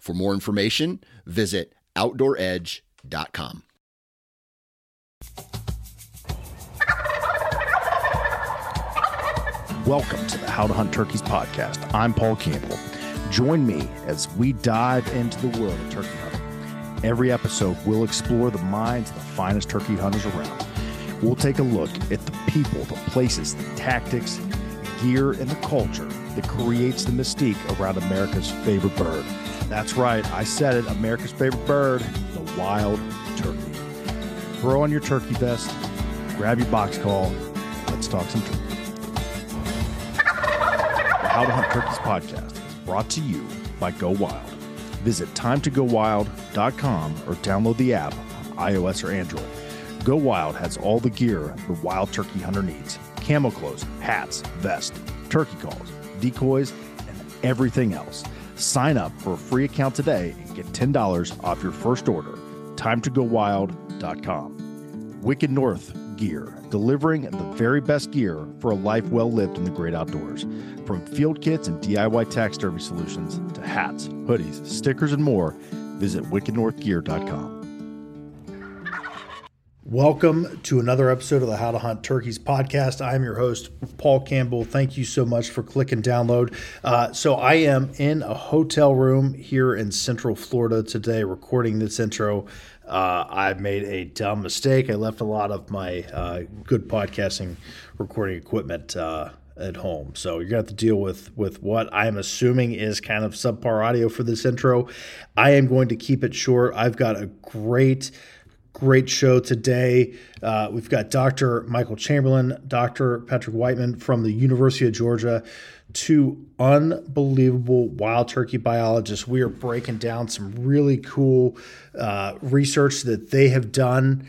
For more information, visit OutdoorEdge.com. Welcome to the How to Hunt Turkeys podcast. I'm Paul Campbell. Join me as we dive into the world of turkey hunting. Every episode, we'll explore the minds of the finest turkey hunters around. We'll take a look at the people, the places, the tactics, gear, and the culture that creates the mystique around America's favorite bird. That's right, I said it America's favorite bird, the wild turkey. Throw on your turkey vest, grab your box call, let's talk some turkey. The How to Hunt Turkeys podcast is brought to you by Go Wild. Visit timetogowild.com or download the app on iOS or Android. Go Wild has all the gear the wild turkey hunter needs camo clothes, hats, vest, turkey calls, decoys, and everything else. Sign up for a free account today and get $10 off your first order. TimeToGoWild.com. Wicked North Gear, delivering the very best gear for a life well lived in the great outdoors. From field kits and DIY taxidermy solutions to hats, hoodies, stickers, and more, visit wickednorthgear.com. Welcome to another episode of the How to Hunt Turkeys podcast. I am your host, Paul Campbell. Thank you so much for clicking download. Uh, so, I am in a hotel room here in Central Florida today recording this intro. Uh, I made a dumb mistake. I left a lot of my uh, good podcasting recording equipment uh, at home. So you're gonna have to deal with with what I'm assuming is kind of subpar audio for this intro. I am going to keep it short. I've got a great great show today. Uh, we've got Dr. Michael Chamberlain, Dr. Patrick Wightman from the University of Georgia, two unbelievable wild turkey biologists. We are breaking down some really cool uh, research that they have done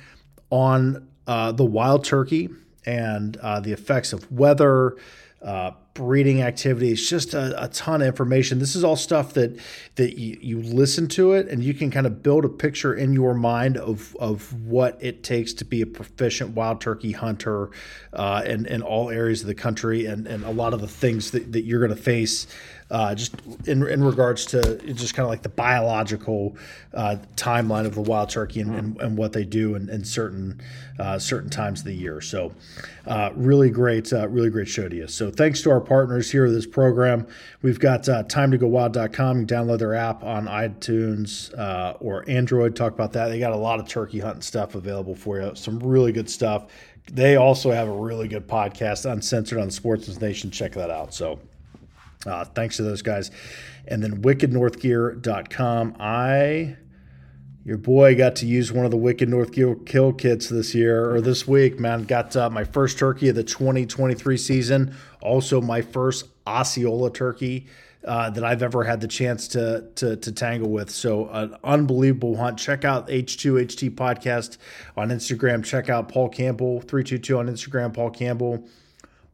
on uh, the wild turkey and uh, the effects of weather, uh, breeding activities, just a, a, ton of information. This is all stuff that that you, you listen to it and you can kind of build a picture in your mind of of what it takes to be a proficient wild turkey hunter uh, in, in all areas of the country and, and a lot of the things that, that you're going to face uh, just in, in regards to just kind of like the biological uh, timeline of the wild turkey and, and, and what they do in, in certain uh, certain times of the year. So, uh, really great, uh, really great show to you. So, thanks to our partners here of this program. We've got uh, timetogowild.com. You download their app on iTunes uh, or Android. Talk about that. They got a lot of turkey hunting stuff available for you. Some really good stuff. They also have a really good podcast, Uncensored on Sportsman's Nation. Check that out. So, uh, thanks to those guys. And then wickednorthgear.com. I, your boy, got to use one of the Wicked North Gear kill kits this year or this week, man. Got uh, my first turkey of the 2023 season. Also, my first Osceola turkey. Uh, that I've ever had the chance to, to to tangle with. So an unbelievable hunt. Check out H2HT podcast on Instagram. Check out Paul Campbell 322 on Instagram. Paul Campbell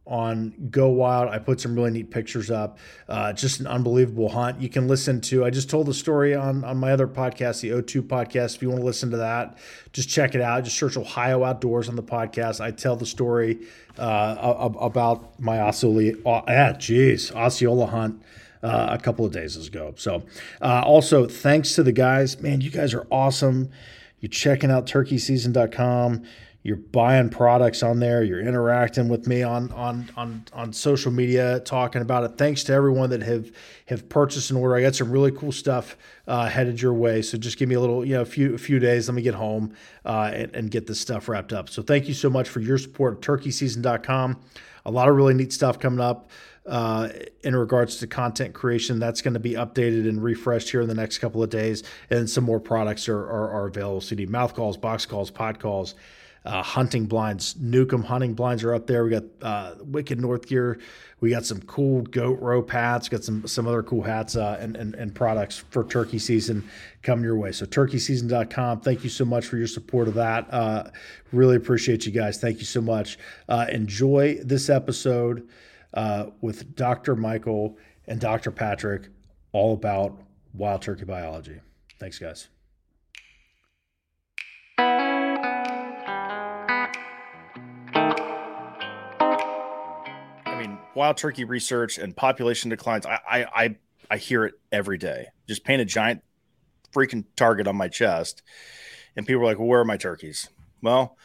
on Go Wild. I put some really neat pictures up. Uh, just an unbelievable hunt. You can listen to. I just told the story on on my other podcast, the O2 podcast. If you want to listen to that, just check it out. Just search Ohio Outdoors on the podcast. I tell the story uh, about my Osceola. Uh, ah, geez, Osceola hunt. Uh, a couple of days ago. So, uh, also thanks to the guys. Man, you guys are awesome. You're checking out turkeyseason.com you're buying products on there you're interacting with me on on on on social media talking about it thanks to everyone that have have purchased an order i got some really cool stuff uh, headed your way so just give me a little you know a few a few days let me get home uh, and, and get this stuff wrapped up so thank you so much for your support turkeyseason.com a lot of really neat stuff coming up uh, in regards to content creation. That's going to be updated and refreshed here in the next couple of days. And some more products are, are, are available. So you need mouth calls, box calls, pod calls, uh, hunting blinds. Newcomb hunting blinds are up there. We got uh, Wicked North Gear. We got some cool goat rope hats. Got some some other cool hats uh, and, and and products for turkey season coming your way. So turkeyseason.com. Thank you so much for your support of that. Uh, really appreciate you guys. Thank you so much. Uh, enjoy this episode uh, with Dr. Michael and Dr. Patrick, all about wild turkey biology. Thanks, guys. Wild turkey research and population declines, I, I, I, I hear it every day. Just paint a giant freaking target on my chest. And people are like, well, where are my turkeys? Well,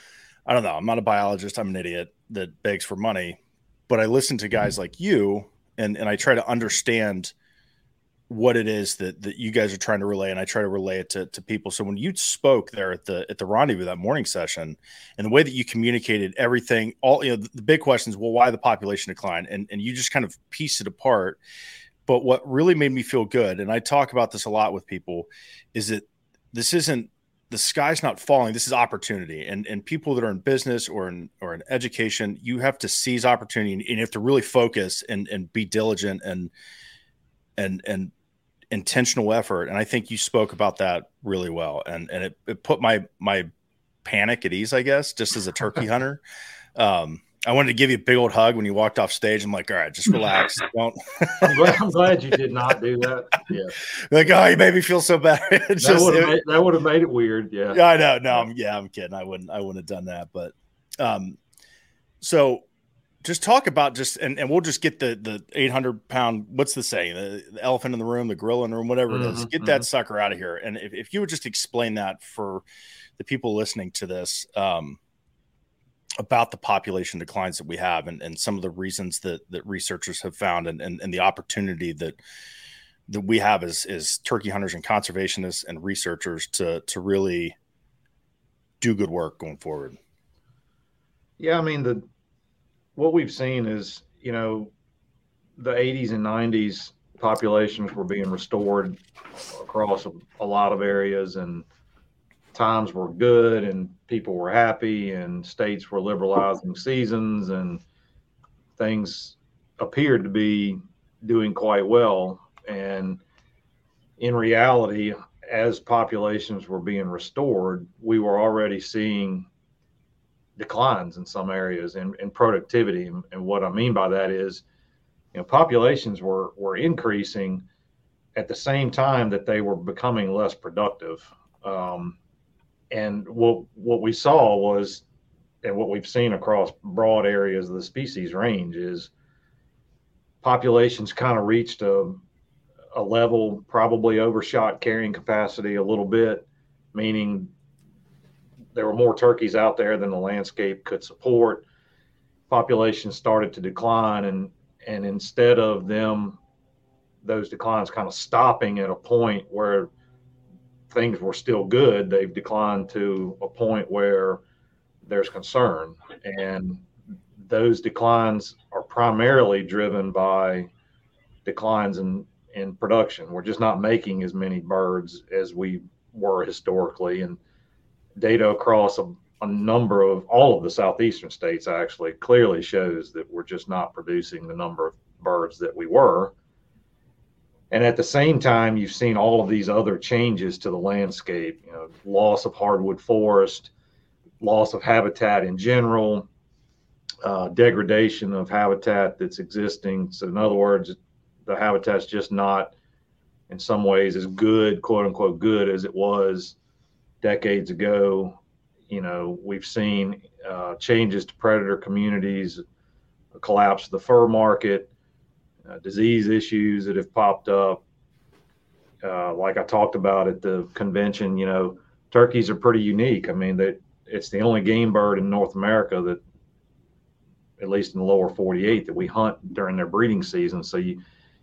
I don't know. I'm not a biologist. I'm an idiot that begs for money. But I listen to guys like you and, and I try to understand what it is that that you guys are trying to relay and I try to relay it to, to people. So when you spoke there at the at the rendezvous that morning session and the way that you communicated everything, all you know, the, the big questions, well, why the population decline? And and you just kind of piece it apart. But what really made me feel good, and I talk about this a lot with people, is that this isn't the sky's not falling. This is opportunity. And and people that are in business or in or in education, you have to seize opportunity and you have to really focus and and be diligent and and and intentional effort and i think you spoke about that really well and and it, it put my my panic at ease i guess just as a turkey hunter um I wanted to give you a big old hug when you walked off stage. I'm like, all right, just relax. Don't. I'm, glad, I'm, glad, you did not do that. Yeah. like, oh, you made me feel so bad. just, that would have made, made, it weird. Yeah. Yeah, I know. No, I'm, yeah, I'm kidding. I wouldn't. I wouldn't have done that. But, um, so just talk about just and, and we'll just get the the 800 pound what's the saying the, the elephant in the room the gorilla in the room whatever it is. Mm-hmm, get mm-hmm. that sucker out of here and if, if you would just explain that for the people listening to this um, about the population declines that we have and, and some of the reasons that that researchers have found and, and, and the opportunity that that we have as, as turkey hunters and conservationists and researchers to to really do good work going forward yeah i mean the what we've seen is, you know, the 80s and 90s populations were being restored across a, a, lot of areas and times were good and people were happy and states were liberalizing seasons and things appeared to be doing quite well. And in reality as populations were being restored we were already seeing declines in some areas in, in productivity. And, and, what I mean by that is, you know, populations were were increasing at the same time that they were becoming less productive. Um, and what what we saw was, and what we've seen across broad areas of the species range is populations kind of reached a a level probably overshot carrying capacity a little bit, meaning there were more turkeys out there than the landscape could support. Population started to decline, and and instead of them, those declines kind of stopping at a point where things were still good, they've declined to a point where there's concern, and those declines are primarily driven by declines in in production. We're just not making as many birds as we were historically, and data across a, a, number of all of the southeastern states actually clearly shows that we're just not producing the number of birds that we were. And at the same time, you've seen all of these other changes to the landscape, you know, loss of hardwood forest, loss of habitat in general, uh, degradation of habitat that's existing. So, in other words, the habitat's just not, in some ways, as good, quote unquote, good as it was decades ago. You know, we've seen uh, changes to predator communities, a collapse of the fur market, uh, disease issues that have popped up. Uh, like I talked about at the convention, you know, turkeys are pretty unique. I mean, that it's the only game bird in North America that, at least in the lower 48, that we hunt during their breeding season. So you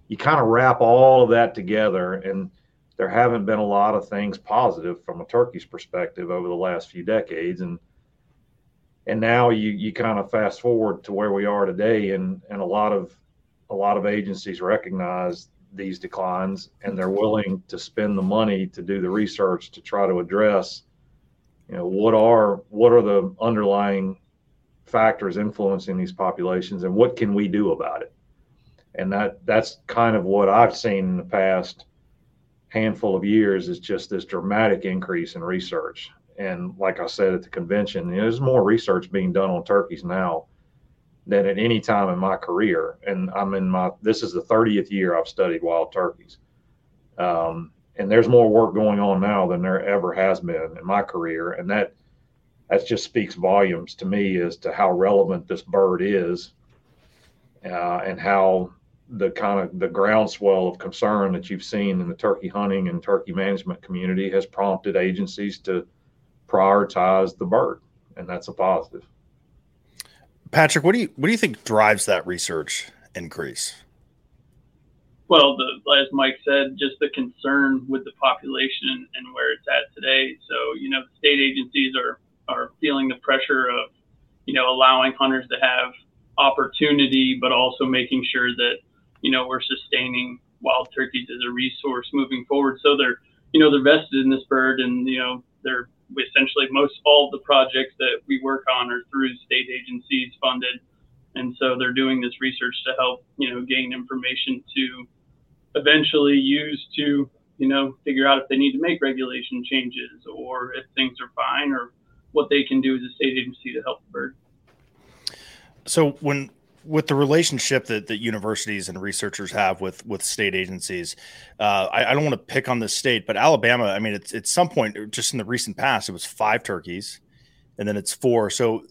you kind of wrap all of that together and there haven't been a lot of things positive from a turkey's perspective over the last few decades. And and now you you kind of fast forward to where we are today and and a lot of a lot of agencies recognize these declines and they're willing to spend the money to do the research to try to address you know what are what are the underlying factors influencing these populations and what can we do about it? And that that's kind of what i've seen in the past handful of years is just this dramatic increase in research. And like i said at the convention you know, there's more research being done on turkeys now than at any time in my career. And i'm in my this is the 30th year i've studied wild turkeys. Um, and there's more work going on now than there ever has been in my career. And that that just speaks volumes to me as to how relevant this bird is uh, and how the kind of the groundswell of concern that you've seen in the turkey hunting and turkey management community has prompted agencies to prioritize the bird and that's a positive patrick what do you what do you think drives that research increase well, the, as Mike said, just the concern with the population and where it's at today. So, you know, state agencies are are feeling the pressure of, you know, allowing hunters to have opportunity, but also making sure that, you know, we're sustaining wild turkeys as a resource moving forward. So they're, you know, they're vested in this bird, and you know, they're essentially most all of the projects that we work on are through state agencies funded, and so they're doing this research to help, you know, gain information to eventually use to you know figure out if they need to make regulation changes or if things are fine or what they can do as a state agency to help the bird. So when with the relationship that, that universities and researchers have with with state agencies, uh, I, I, don't want to pick on this state, but Alabama. I mean, it's at some point, just in the recent past, it was five turkeys, and then it's four. So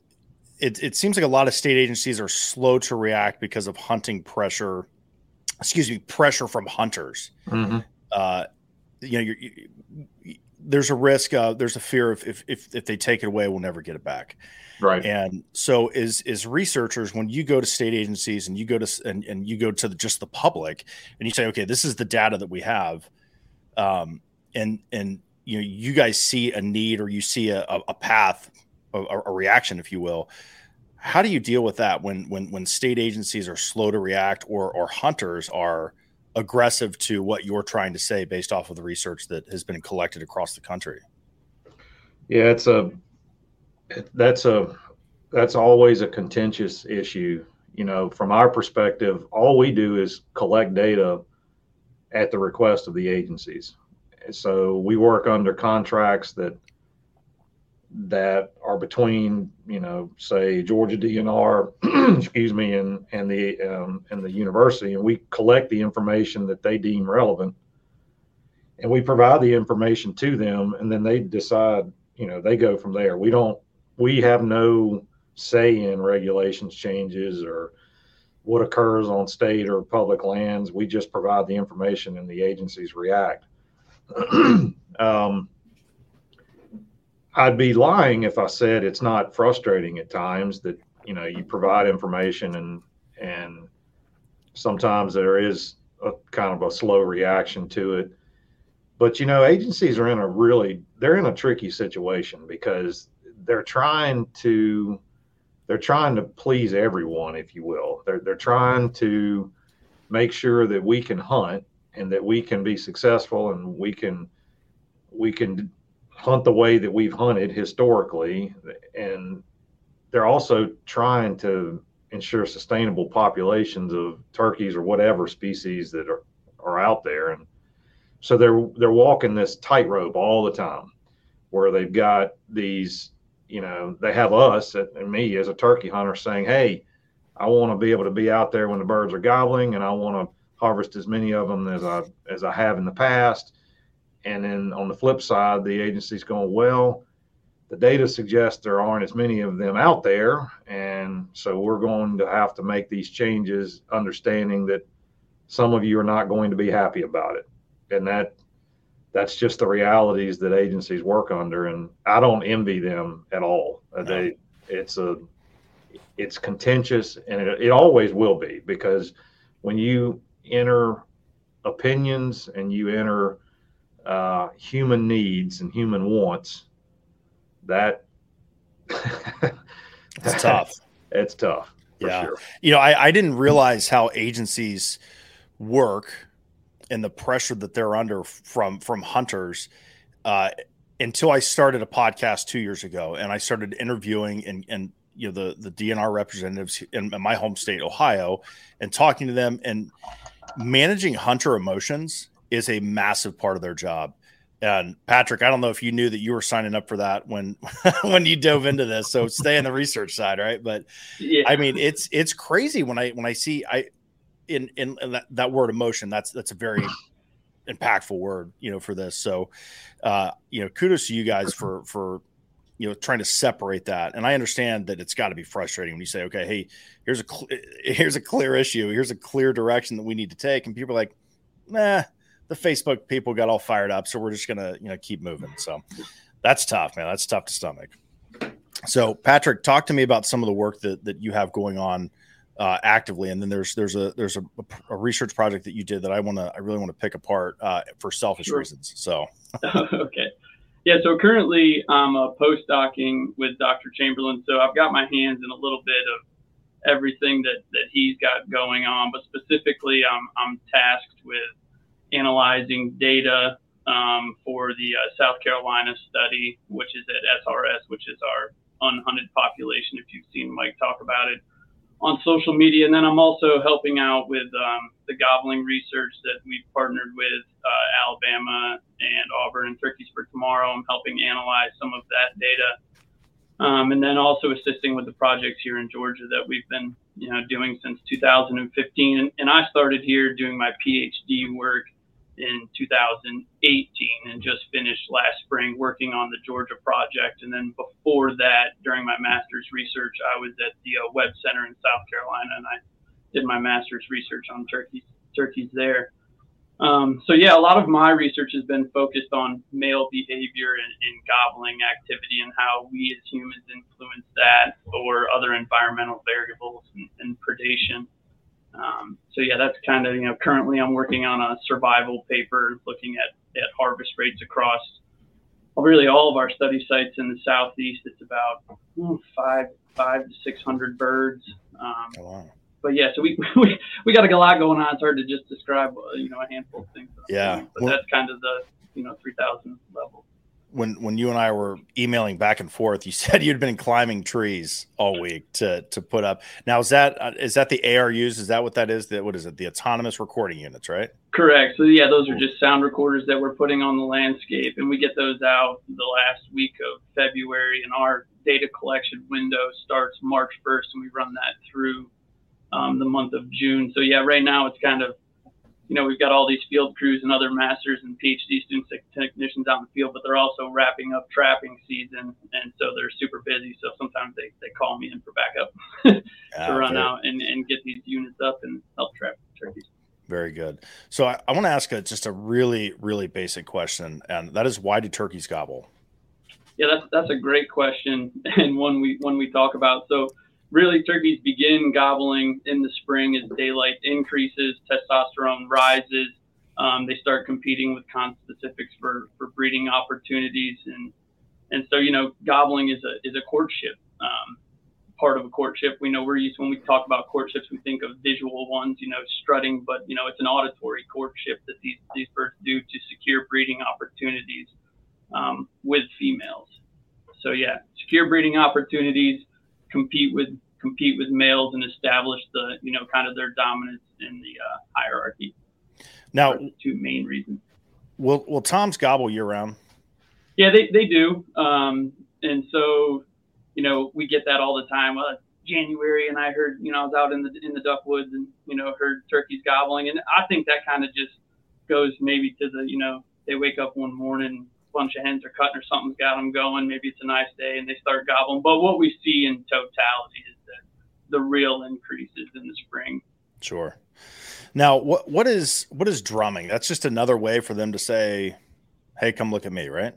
it it seems like a lot of state agencies are slow to react because of hunting pressure excuse me, pressure from hunters. Mm-hmm. Uh, you know, you're, you, there's a risk. Uh, there's a fear of if, if if they take it away, we'll never get it back. Right. And so, is is researchers when you go to state agencies and you go to and, and you go to the, just the public and you say, okay, this is the data that we have, um, and and you know, you guys see a need or you see a, a path, a, a reaction, if you will how do you deal with that when when when state agencies are slow to react or or hunters are aggressive to what you're trying to say based off of the research that has been collected across the country? Yeah, it's a that's a that's always a contentious issue. You know, from our perspective, all we do is collect data at the request of the agencies. So we work under contracts that that are between you know say Georgia DNR excuse me and and the um, and the university and we collect the information that they deem relevant and we provide the information to them and then they decide you know they go from there. We don't we have no say in regulations changes or what occurs on state or public lands. We just provide the information and the agencies react. Um, I'd be lying if I said it's not frustrating at times that you know you provide information and and sometimes there is a kind of a slow reaction to it. But you know, agencies are in a really they're in a tricky situation because they're trying to they're trying to please everyone, if you will. They're they're trying to make sure that we can hunt and that we can be successful and we can we can hunt the way that we've hunted historically, and they're also trying to ensure sustainable populations of turkeys or whatever species that are, are out there. And so they're they're walking this tightrope all the time, where they've got these, you know, they have us and me as a turkey hunter saying, "Hey, I want to be able to be out there when the birds are gobbling, and I want to harvest as many of them as I as I have in the past." And then on the flip side, the agency's going, well, the data suggests there aren't as many of them out there. And so we're going to have to make these changes, understanding that some of you are not going to be happy about it. And that that's just the realities that agencies work under. And I don't envy them at all. No. They it's a it's contentious and it, it always will be because when you enter opinions and you enter uh, human needs and human wants, that it's tough. It's tough. yeah. Sure. You know, I, I didn't realize how agencies work and the pressure that they're under from from hunters. Uh, until I started a podcast two years ago, and I started interviewing and and you know the the DNR representatives in my home state, Ohio, and talking to them and managing hunter emotions is a massive part of their job. And Patrick, I don't know if you knew that you were signing up for that when when you dove into this. So stay on the research side, right? But yeah. I mean, it's it's crazy when I when I see I in in, in that, that word emotion. That's that's a very impactful word, you know, for this. So, uh, you know, kudos to you guys for for you know trying to separate that and i understand that it's got to be frustrating when you say okay hey here's a cl- here's a clear issue here's a clear direction that we need to take and people are like nah the facebook people got all fired up so we're just gonna you know keep moving. So that's tough man. That's tough to stomach. So patrick talk to me about some of the work that, that you have going on uh, actively. And then there's there's a there's a, a, research project that you did that i want to i really want to pick apart uh, for selfish sure. reasons. So okay. Yeah, so currently I'm uh, postdocing with Dr. Chamberlain, so I've got my hands in a little bit of everything that, that he's got going on, but specifically I'm, I'm tasked with analyzing data um, for the uh, South Carolina study, which is at SRS, which is our unhunted population, if you've seen Mike talk about it on social media. And then I'm also helping out with um, the gobbling research that we've partnered with uh, Alabama and Auburn and Turkeys for Tomorrow. I'm helping analyze some of that data. Um, and then also assisting with the projects here in Georgia that we've been, you know, doing since 2015. And, and I started here doing my PhD work in 2018 and just finished last spring working on the Georgia project. And then before that, during my master's research, I was at the uh, Webb Center in South Carolina and I did my master's research on turkeys, turkeys there. Um, so yeah, a lot of my research has been focused on male behavior and, and gobbling activity and how we as humans influence that or other environmental variables and, and predation. Um, so yeah, that's kind of you know currently I'm working on a survival paper looking at at harvest rates across really all of our study sites in the southeast. It's about hmm, five five to six hundred birds. Um, oh, wow. But yeah, so we, we we got a lot going on. It's hard to just describe uh, you know a handful of things. Yeah, but well, that's kind of the you know three thousand level when when you and I were emailing back and forth, you said you'd been climbing trees all week to to put up. Now is that uh, is that the ARUs? Is that what that is? That what is it? The autonomous recording units, right? Correct. So yeah, those are just sound recorders that we're putting on the landscape, and we get those out the last week of February, and our data collection window starts March 1st, and we run that through um, the month of June. So yeah, right now it's kind of you know, we've got all these field crews and other masters and PhD students, technicians out in the field, but they're also wrapping up trapping season, and so they're super busy. So sometimes they, they call me in for backup to ah, run out and, and get these units up and help trap turkeys. Very good. So I, I want to ask a, just a really, really basic question, and that is why do turkeys gobble? Yeah, that's that's a great question, and one we one we talk about. So really turkeys begin gobbling in the spring as daylight increases, testosterone rises. Um, they start competing with conspecifics for, for breeding opportunities, and and so you know gobbling is a is a courtship um, part of a courtship. We know we're used when we talk about courtships, we think of visual ones, you know, strutting, but you know it's an auditory courtship that these these birds do to secure breeding opportunities um, with females. So yeah, secure breeding opportunities compete with compete with males and establish the you know kind of their dominance in the uh, hierarchy. Now, two main reasons. Will Will Tom's gobble year round? Yeah, they they do, um, and so you know we get that all the time. Uh, January, and I heard you know I was out in the in the duck woods and you know heard turkeys gobbling, and I think that kind of just goes maybe to the you know they wake up one morning bunch of hens are cutting or something's got them going. Maybe it's a nice day and they start gobbling. But what we see in totality is that the real increases in the spring. Sure. Now, what what is what is drumming? That's just another way for them to say, "Hey, come look at me," right?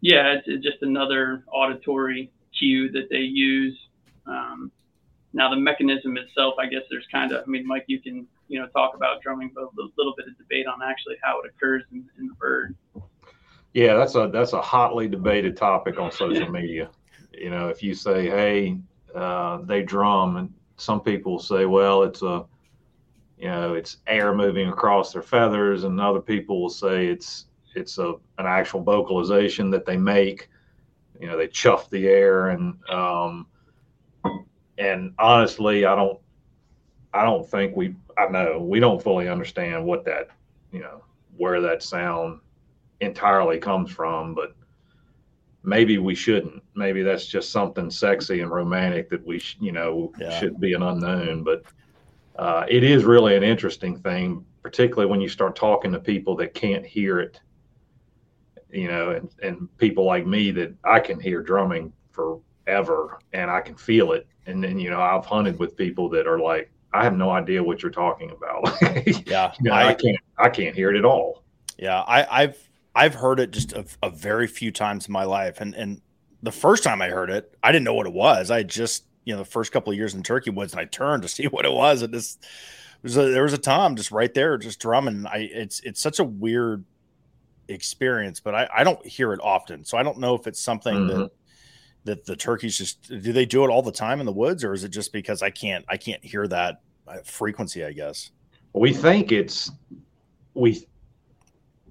Yeah, it's just another auditory cue that they use. Um, now, the mechanism itself, I guess there's kind of, I mean, Mike, you can you know talk about drumming, but a little bit of debate on actually how it occurs in, in the bird. Yeah, that's a that's a hotly debated topic on social media. You know, if you say, "Hey, uh, they drum," and some people say, "Well, it's a you know it's air moving across their feathers," and other people will say it's it's a an actual vocalization that they make. You know, they chuff the air and um, and honestly, I don't I don't think we I know we don't fully understand what that you know where that sound entirely comes from, but maybe we shouldn't. Maybe that's just something sexy and romantic that we, sh- you know, Yeah. should be an unknown. But uh, it is really an interesting thing, particularly when you start talking to people that can't hear it. You know, and, and people like me that I can hear drumming forever and I can feel it. And then, you know, I've hunted with people that are like, I have no idea what you're talking about. Yeah, You know, I, I, can't, I can't hear it at all. yeah, I, I've I've heard it just a, a very few times in my life, and and the first time I heard it, I didn't know what it was. I just you know the first couple of years in Turkey Woods, and I turned to see what it was, and this was a, there was a tom just right there, just drumming. I it's it's such a weird experience, but I I don't hear it often, so I don't know if it's something that Mhm. that the turkeys just do they do it all the time in the woods, or is it just because I can't I can't hear that uh, frequency? I guess. we think it's we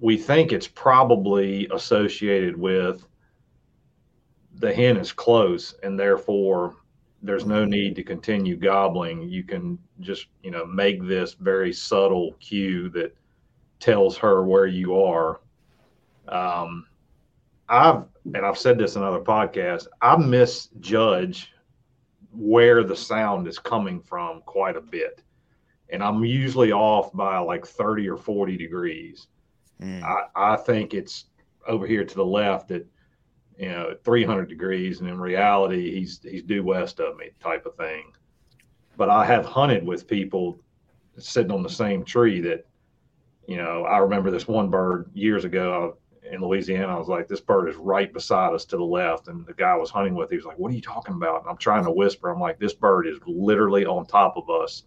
we think it's probably associated with the hen is close and therefore there's no need to continue gobbling. You can just you know make this very subtle cue that tells her where you are. Um, i've and i've said this in other podcasts i misjudge where the sound is coming from quite a bit. And I'm usually off by like 30 or 40 degrees. Mm. I, I think it's over here to the left at you know 300 degrees, and in reality, he's he's due west of me, type of thing. But I have hunted with people sitting on the same tree that you know. I remember this one bird years ago in Louisiana. I was like, this bird is right beside us to the left, and the guy I was hunting with, he was like, "What are you talking about?" And I'm trying to whisper. I'm like, "This bird is literally on top of us."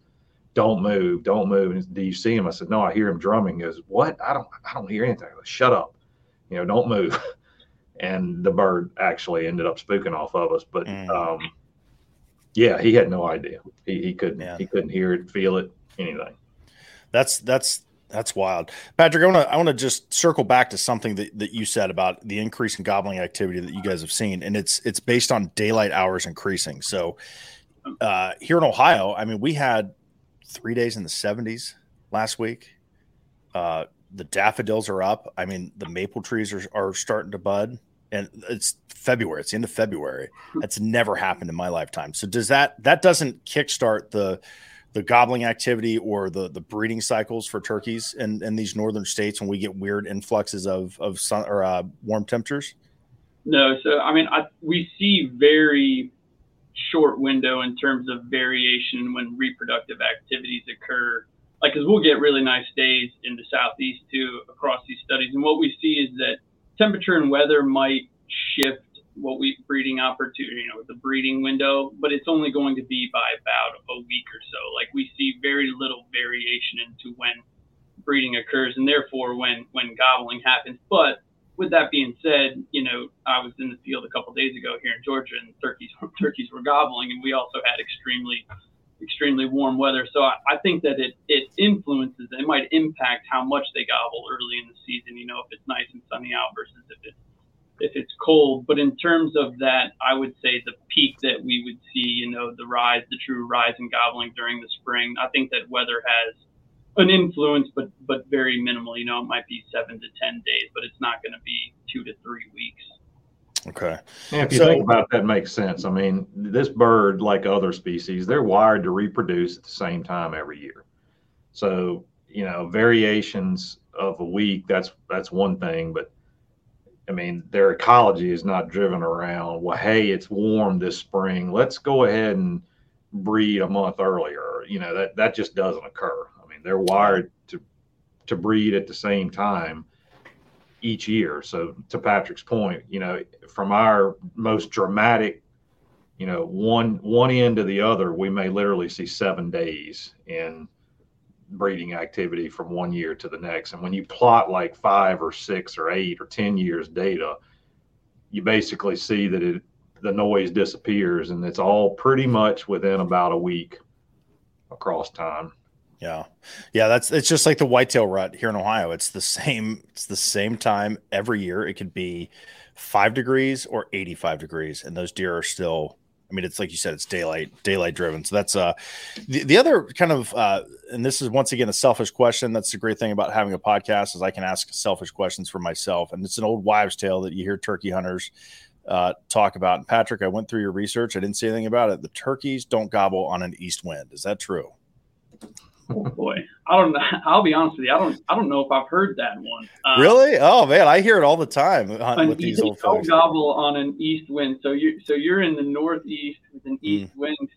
Don't move, don't move. And do you see him? I said, no, I hear him drumming. He goes, what? I don't, I don't hear anything. I Shut up. You know, don't move. And the bird actually ended up spooking off of us. But Mm. um, yeah, he had no idea. He, he couldn't, Yeah. he couldn't hear it, feel it, anything. That's that's that's wild, Patrick. I want to I want to just circle back to something that, that you said about the increase in gobbling activity that you guys have seen, and it's it's based on daylight hours increasing. So uh, here in Ohio, I mean, we had three days in the 70s last week. Uh, the daffodils are up. I mean, the maple trees are, are starting to bud, and it's February. It's the end of February. That's never happened in my lifetime. So does that that doesn't kickstart the the gobbling activity or the the breeding cycles for turkeys in, in these northern states when we get weird influxes of of sun or uh, warm temperatures? No, so I mean, I, we see very short window in terms of variation when reproductive activities occur. Like, because we'll get really nice days in the southeast too across these studies, and what we see is that temperature and weather might shift what we breeding opportunity, you know, the breeding window, but it's only going to be by about a week or so. Like, we see very little variation into when breeding occurs, and therefore when when gobbling happens, but with that being said, you know, I was in the field a couple days ago here in Georgia, and turkeys turkeys were gobbling, and we also had extremely extremely warm weather. So I, I think that it it influences, it might impact how much they gobble early in the season. You know, if it's nice and sunny out versus if it's if it's cold. But in terms of that, I would say the peak that we would see, you know, the rise, the true rise in gobbling during the spring. I think that weather has an influence, but but very minimal. You know, it might be seven to ten days, but it's not going to be two to three weeks. Okay. Yeah, if you So- think about it, that makes sense. I mean, this bird, like other species, they're wired to reproduce at the same time every year. So, you know, variations of a week, that's that's one thing, but I mean, their ecology is not driven around, well, hey, it's warm this spring. Let's go ahead and breed a month earlier. You know, that that just doesn't occur. They're wired to to breed at the same time each year. So to Patrick's point, you know, from our most dramatic, you know, one one end to the other, we may literally see seven days in breeding activity from one year to the next. And when you plot like five or six or eight or ten years data, you basically see that it the noise disappears and it's all pretty much within about a week across time. Yeah. Yeah, that's it's just like the whitetail rut here in Ohio. It's the same it's the same time every year. It could be 5 degrees or 85 degrees and those deer are still I mean, it's like you said, it's daylight, daylight driven. So that's uh the, the other kind of uh and this is once again a selfish question. That's the great thing about having a podcast is I can ask selfish questions for myself. And it's an old wives' tale that you hear turkey hunters uh, talk about. And Patrick, I went through your research. I didn't see anything about it. The turkeys don't gobble on an east wind. Is that true? Oh boy, I don't. know. I'll be honest with you. I don't. I don't know if I've heard that one. Um, really? Oh man, I hear it all the time with these old folks. gobble on an east wind. So you so you're in the northeast with an east mm. wind,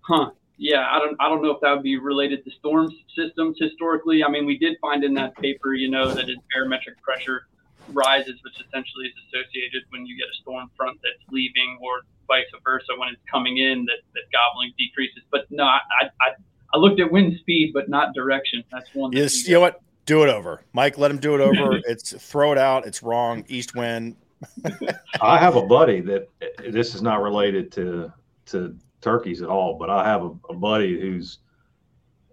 huh? Yeah, I don't. I don't know if that would be related to storm systems historically. I mean, we did find in that paper, you know, that its barometric pressure rises, which essentially is associated when you get a storm front that's leaving, or vice versa when it's coming in, that that gobbling decreases. But no, I, I I looked at wind speed, but not direction. That's one. Yes, you know what? Do it over, Mike. Let him do it over. it's throw it out. It's wrong. East wind. I have a buddy that this is not related to to turkeys at all, but I have a, a buddy who's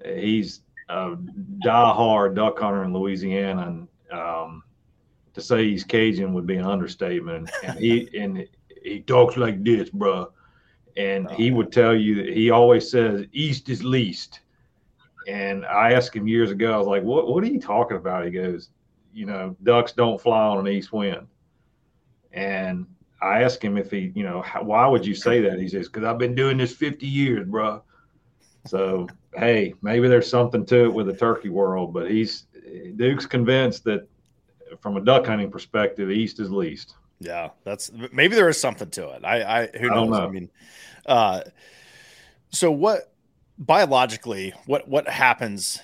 he's a die-hard duck hunter in Louisiana, and um, to say he's Cajun would be an understatement. And he and he talks like this, bro and oh, he would tell you that he always says east is least. And I asked him years ago, I was like, "What? What are you talking about?" He goes, "You know, ducks don't fly on an east wind." And I asked him if he, you know, how, why would you say that? He says, "Because I've been doing this 50 years, bro." So hey, maybe there's something to it with the turkey world, but he's Duke's convinced that from a duck hunting perspective, east is least. Yeah, that's maybe there is something to it. I, I who knows? I, know. I mean, uh, so what biologically, what what happens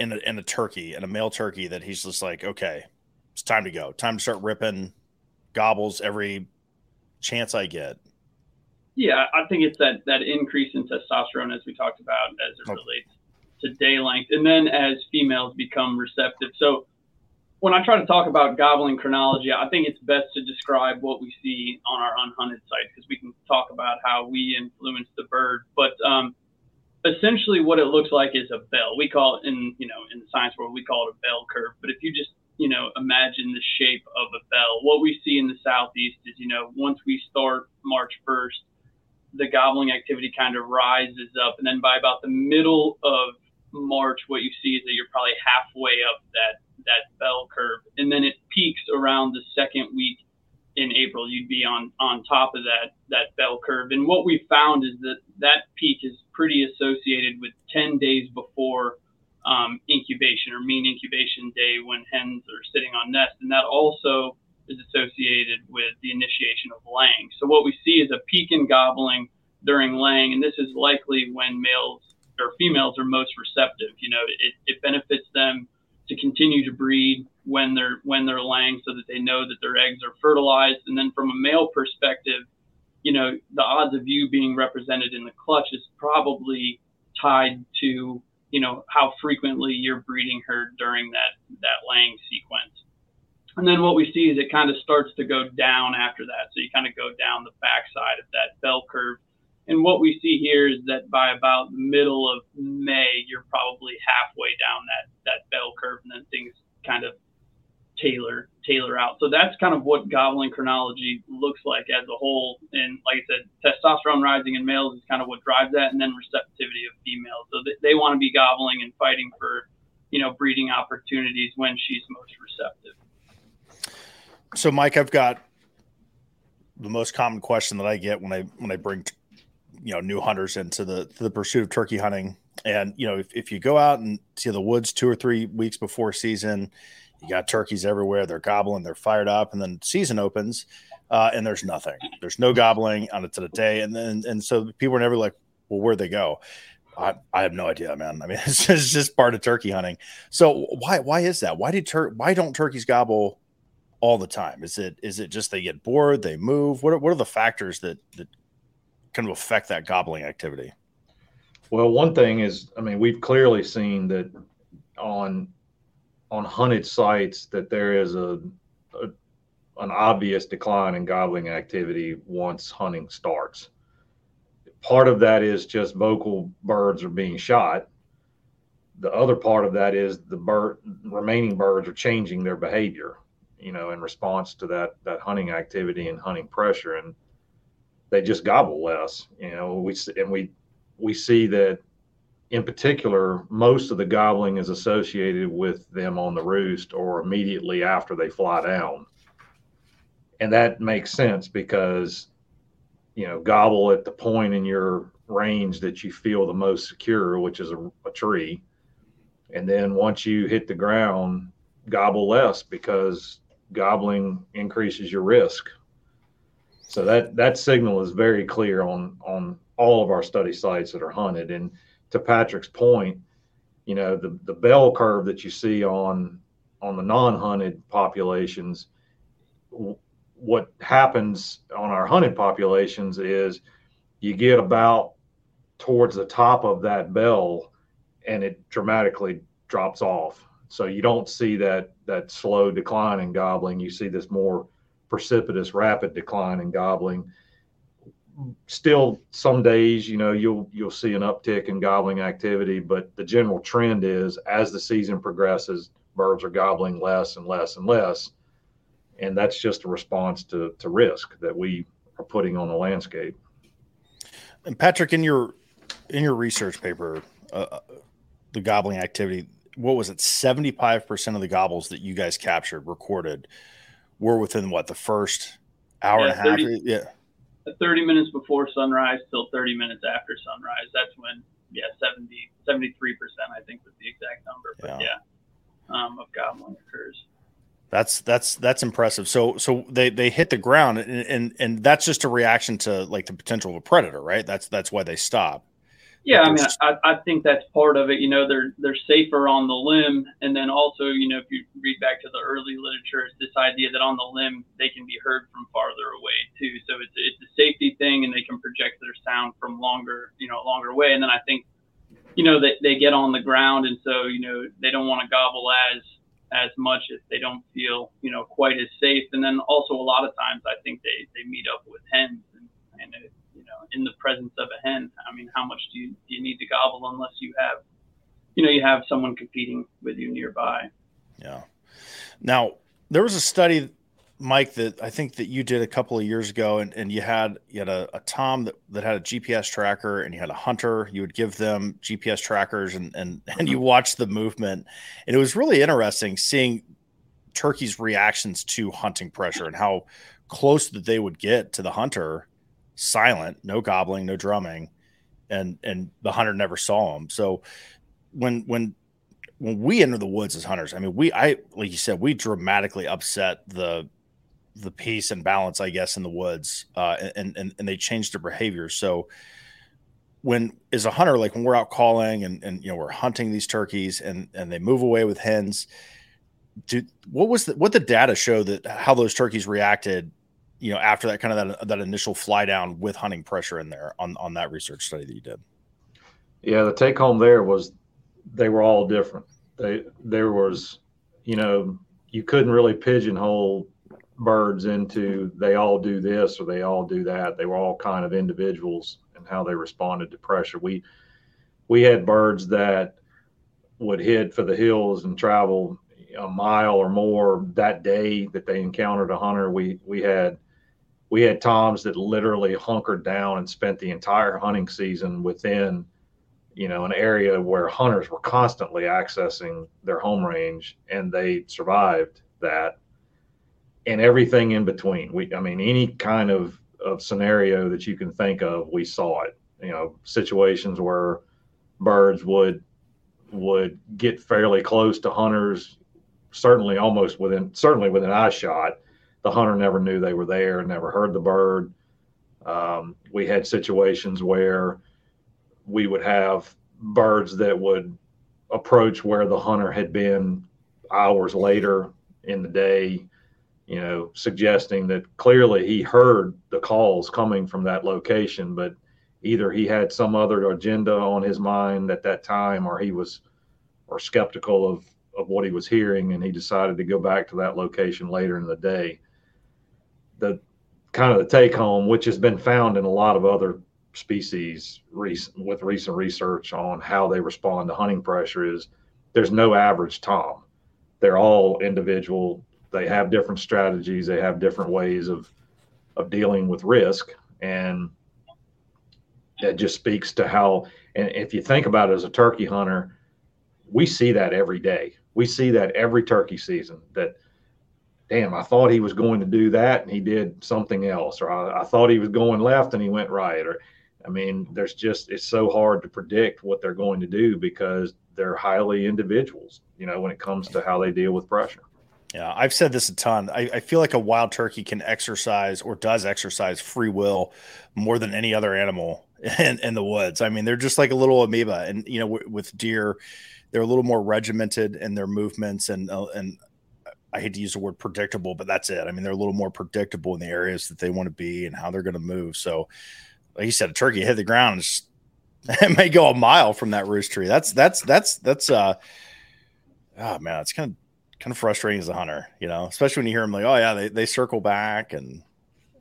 in a, in a turkey, in a male turkey, that he's just like, okay, it's time to go, time to start ripping gobbles every chance I get. Yeah, I think it's that that increase in testosterone as we talked about as it relates to day length, and then as females become receptive. So when I try to talk about gobbling chronology, I think it's best to describe what we see on our unhunted site because we can talk about how we influence the bird. But um, essentially, what it looks like is a bell. We call it in you know in the science world we call it a bell curve. But if you just you know imagine the shape of a bell, what we see in the southeast is you know once we start March 1st, the gobbling activity kind of rises up, and then by about the middle of March, what you see is that you're probably halfway up that that bell curve, and then it peaks around the second week in April. You'd be on on top of that that bell curve, and what we found is that that peak is pretty associated with 10 days before um, incubation or mean incubation day when hens are sitting on nest, and that also is associated with the initiation of laying. So what we see is a peak in gobbling during laying, and this is likely when males or females are most receptive. You know, it, it benefits them to continue to breed when they're when they're laying so that they know that their eggs are fertilized. And then from a male perspective you know the odds of you being represented in the clutch is probably tied to you know how frequently you're breeding her during that that laying sequence. And then what we see is it kind of starts to go down after that. So you kind of go down the backside of that bell curve. And what we see here is that by about the middle of May, you're probably halfway down that that bell curve, and then things kind of tailor tailor out. So that's kind of what gobbling chronology looks like as a whole. And like I said, testosterone rising in males is kind of what drives that, and then receptivity of females. So they, they want to be gobbling and fighting for, you know, breeding opportunities when she's most receptive. So, Mike, I've got the most common question that I get when I when I bring you know new hunters into the the pursuit of turkey hunting. And you know, if, if you go out and see the woods two or three weeks before season, you got turkeys everywhere. They're gobbling, they're fired up, and then season opens, uh, and there's nothing. There's no gobbling on it to the day, and then and so people are never like, well, where'd they go? I, I have no idea, man. I mean, it's just, it's just part of turkey hunting. So why why is that? Why did tur- why don't turkeys gobble all the time? Is it is it just they get bored, they move? What are, what are the factors that that kind of affect that gobbling activity? Well, one thing is, I mean, we've clearly seen that on on hunted sites that there is a, a an obvious decline in gobbling activity once hunting starts. Part of that is just vocal birds are being shot, the other part of that is the bird remaining birds are changing their behavior, you know, in response to that that hunting activity and hunting pressure, and they just gobble less. You know, we and we we see that in particular, most of the gobbling is associated with them on the roost or immediately after they fly down. And that makes sense because, you know, gobble at the point in your range that you feel the most secure, which is a, a tree. And then once you hit the ground, gobble less because gobbling increases your risk. So that that signal is very clear on on all of our study sites that are hunted. And to Patrick's point, you know, the, the bell curve that you see on on the non-hunted populations, what happens on our hunted populations is you get about towards the top of that bell and it dramatically drops off. So you don't see that that slow decline in gobbling. You see this more precipitous, rapid decline in gobbling still some days you know you'll you'll see an uptick in gobbling activity but the general trend is as the season progresses birds are gobbling less and less and less. And that's just a response to to risk that we are putting on the landscape. And patrick in your in your research paper uh, uh the gobbling activity what was it 75% of the gobbles that you guys captured recorded were within what the first hour yeah, and a half? 30, yeah 30 minutes before sunrise till 30 minutes after sunrise. That's when, yeah, 70, 73%, I think was the exact number. But yeah, yeah um, of gobbling occurs. That's that's that's impressive. So so they they hit the ground and, and and that's just a reaction to like the potential of a predator, right? That's that's why they stop. Yeah, I mean, I, I think that's part of it. You know, they're they're safer on the limb, and then also, you know, if you read back to the early literature, it's this idea that on the limb they can be heard from farther away too. So it's it's a safety thing, and they can project their sound from longer, you know, longer away. And then I think, you know, they they get on the ground, and so you know they don't want to gobble as as much if they don't feel you know quite as safe. And then also a lot of times I think they they meet up with hens, and, and it, in the presence of a hen. I mean, how much do you, do you need to gobble unless you have, you know, you have someone competing with you nearby? Yeah. Now, there was a study, Mike, that I think that you did a couple of years ago, and, and you had you had a, a Tom that, that had a GPS tracker, and you had a hunter. You would give them GPS trackers, and and and you watched the movement, and it was really interesting seeing turkeys' reactions to hunting pressure and how close that they would get to the hunter silent, no gobbling, no drumming, and and the hunter never saw them. So when when when we enter the woods as hunters, I mean, we I like you said, we dramatically upset the the peace and balance, I guess, in the woods, uh, and and and they changed their behavior. So when as a hunter, like when we're out calling and and you know we're hunting these turkeys and and they move away with hens, do what was the, what the data show that how those turkeys reacted you know, after that kind of that, that initial fly down with hunting pressure in there on, on that research study that you did? Yeah, the take home there was they were all different. They there was, you know, you couldn't really pigeonhole birds into they all do this or they all do that. They were all kind of individuals and how they responded to pressure. We we had birds that would head for the hills and travel a mile or more that day that they encountered a hunter. We we had we had toms that literally hunkered down and spent the entire hunting season within you know an area where hunters were constantly accessing their home range and they survived that. And everything in between. We i mean any kind of of scenario that you can think of we saw it. You know situations where birds would would get fairly close to hunters certainly almost within certainly within eye shot the hunter never knew they were there never heard the bird. Um, we had situations where we would have birds that would approach where the hunter had been hours later in the day, you know, suggesting that clearly he heard the calls coming from that location, but either he had some other agenda on his mind at that time or he was or skeptical of of what he was hearing and he decided to go back to that location later in the day the kind of the take home, which has been found in a lot of other species recent, with recent research on how they respond to hunting pressure is there's no average tom. They're all individual. They have different strategies. They have different ways of of dealing with risk, and it just speaks to how. And if you think about it as a turkey hunter, we see that every day. We see that every turkey season. That damn, I thought he was going to do that and he did something else, or I, I, thought he was going left and he went right, or I mean, there's just it's so hard to predict what they're going to do because they're highly individuals, you know, when it comes to how they deal with pressure. Yeah, I've said this a ton. I, I, feel like a wild turkey can exercise or does exercise free will more than any other animal in, in the woods. I mean, they're just like a little amoeba, and you know, w- with deer, they're a little more regimented in their movements, and uh, and I hate to use the word predictable, but that's it. I mean, they're a little more predictable in the areas that they want to be and how they're going to move. So, like you said, a turkey hit the ground, it may go a mile from that roost tree. That's that's that's that's uh, oh man, it's kind of kind of frustrating as a hunter, you know, especially when you hear them like, oh yeah, they, they circle back and.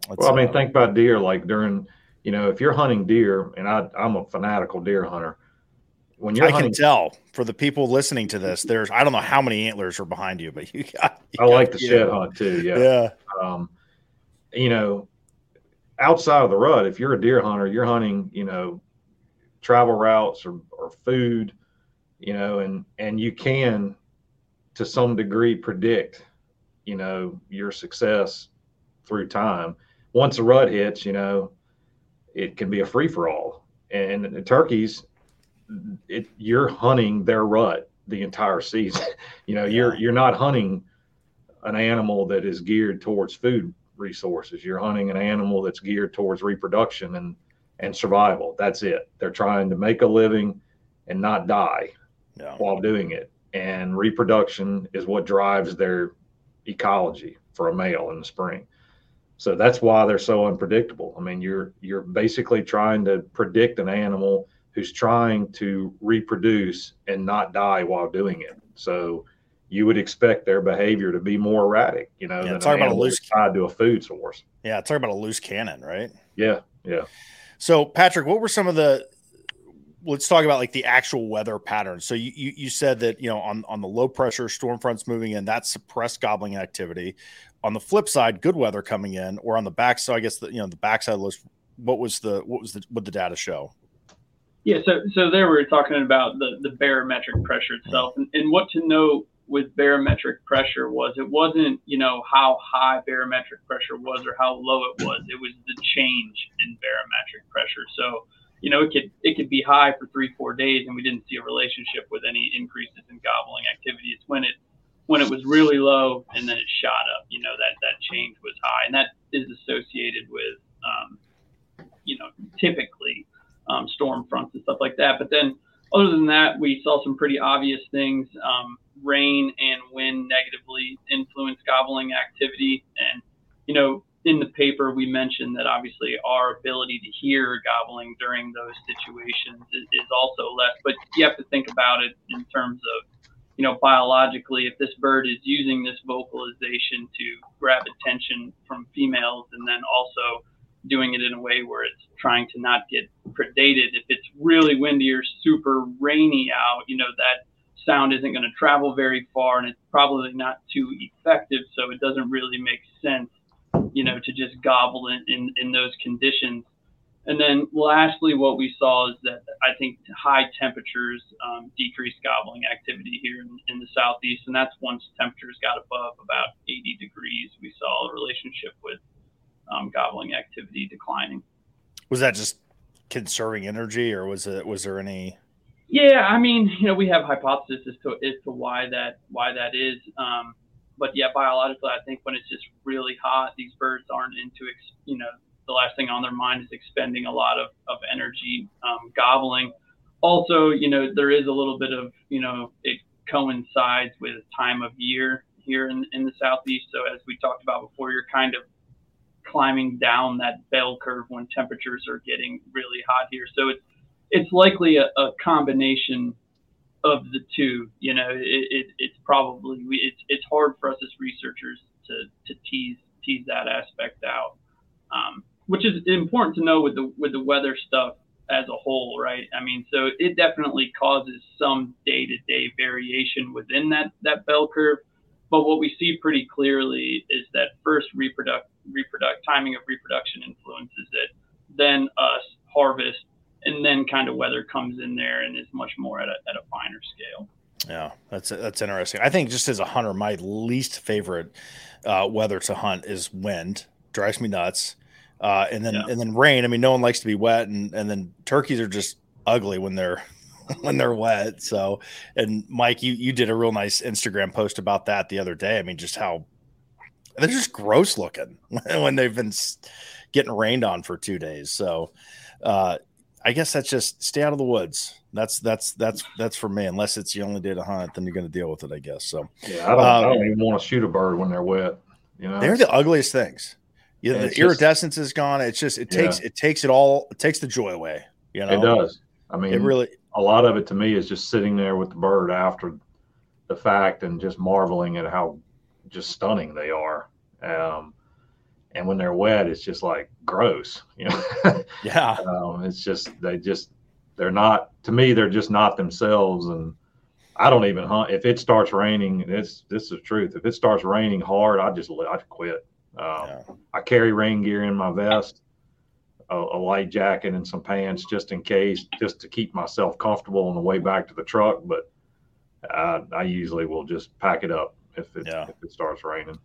Well, I mean, uh, think about deer. Like during, you know, if you're hunting deer, and I, I'm a fanatical deer hunter. When you're, I hunting, can tell for the people listening to this. There's, I don't know how many antlers are behind you, but you got. You I got, like the shed hunt too. Yeah. Yeah. Um, you know, outside of the rut, if you're a deer hunter, you're hunting, you know, travel routes or, or food, you know, and and you can to some degree predict, you know, your success through time. Once a rut hits, you know, it can be a free for all. And the turkeys, it, you're hunting their rut the entire season. you know, you're you're not hunting an animal that is geared towards food resources. You're hunting an animal that's geared towards reproduction and and survival. That's it. They're trying to make a living and not die yeah. while doing it and reproduction is what drives their ecology for a male in the spring. So that's why they're so unpredictable. I mean, you're you're basically trying to predict an animal who's trying to reproduce and not die while doing it. So you would expect their behavior to be more erratic, you know, yeah, talk about a loose tied to a food source. Yeah, talk about a loose cannon, right? Yeah, yeah. So, Patrick, what were some of the let's talk about like the actual weather patterns. So you, you, you said that you know on on the low pressure storm fronts moving in that suppressed gobbling activity. On the flip side, good weather coming in, or on the back. So I guess the you know the backside list. What was the what was the what the data show? Yeah, so so there we are talking about the the barometric pressure itself, and, and what to know with barometric pressure was it wasn't you know how high barometric pressure was or how low it was. It was the change in barometric pressure. So you know, it could it could be high for three four days, and we didn't see a relationship with any increases in gobbling activity. It's when it when it was really low and then it shot up. You know that that change was high, and that is associated with um, you know typically um, storm fronts and stuff like that. But then other than that, we saw some pretty obvious things. Um, rain and wind negatively influence gobbling activity, and you know in the paper, we mentioned that obviously our ability to hear gobbling during those situations is, is, also less. But you have to think about it in terms of, you know, biologically, if this bird is using this vocalization to grab attention from females and then also doing it in a way where it's trying to not get predated, if it's really windy or super rainy out, you know, that sound isn't going to travel very far and it's probably not too effective. So it doesn't really make sense you know, to just gobble in, in, in those conditions. And then lastly, what we saw is that I think high temperatures um, decreased gobbling activity here in, in, the southeast, and that's once temperatures got above about 80 degrees, we saw a relationship with um, gobbling activity declining. Was that just conserving energy, or was it was there any? Yeah, I mean, you know, we have hypotheses as to as to why that why that is. Um, but yeah, biologically, I think when it's just really hot, these birds aren't into, you know, the last thing on their mind is expending a lot of, of energy um, gobbling. Also, you know, there is a little bit of, you know, it coincides with time of year here in, in the southeast. So as we talked about before, you're kind of climbing down that bell curve when temperatures are getting really hot here. So it's it's likely a, a combination of the two. You know, it, it, it's probably it's it's hard for us as researchers to, to tease tease that aspect out. Um, which is important to know with the with the weather stuff as a whole, right? I mean, so it definitely causes some day to day variation within that that bell curve. But what we see pretty clearly is that first reproduct reproduct timing of reproduction influences it, then us harvest, and then kind of weather comes in there and is much more at a, at a finer scale. Yeah, that's that's interesting. I think just as a hunter, my least favorite uh, weather to hunt is wind. Drives me nuts. Uh, and then yeah. and then rain. I mean, no one likes to be wet, and and then turkeys are just ugly when they're when they're wet. So, and Mike, you you did a real nice Instagram post about that the other day. I mean, just how they're just gross looking when they've been getting rained on for two days. So, uh, I guess that's just stay out of the woods. That's that's that's that's for me. Unless it's the only day to hunt, then you're going to deal with it, I guess. So yeah, I don't, um, I don't even want to shoot a bird when they're wet. You know, they're the ugliest things. Yeah, the just, iridescence is gone. It's just it takes yeah. it takes it all. It takes the joy away. You know, it does. I mean, it really a lot of it to me is just sitting there with the bird after the fact and just marveling at how just stunning they are. Um, and when they're wet, it's just like gross. You know, yeah. um, it's just they just they're not to me. They're just not themselves. And I don't even hunt if it starts raining. This this is the truth. If it starts raining hard, I just I quit. Um, yeah. I carry rain gear in my vest, a, a, light jacket, and some pants just in case, just to keep myself comfortable on the way back to the truck. But I, I usually will just pack it up if it yeah. if it starts raining.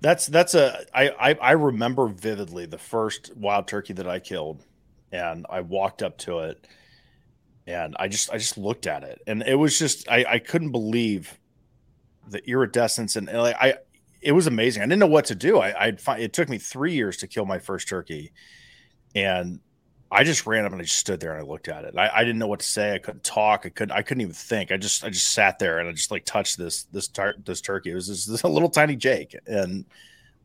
That's that's a I, I I remember vividly the first wild turkey that I killed, and I walked up to it, and I just I just looked at it, and it was just I I couldn't believe the iridescence and, and like I it was amazing. I didn't know what to do. I, I'd find it took me three years to kill my first turkey, and I just ran up and I just stood there and I looked at it. I, I, didn't know what to say. I couldn't talk. I couldn't. I couldn't even think. I just I just sat there and I just like touched this this tar- this turkey. It was this, this, a little tiny Jake, and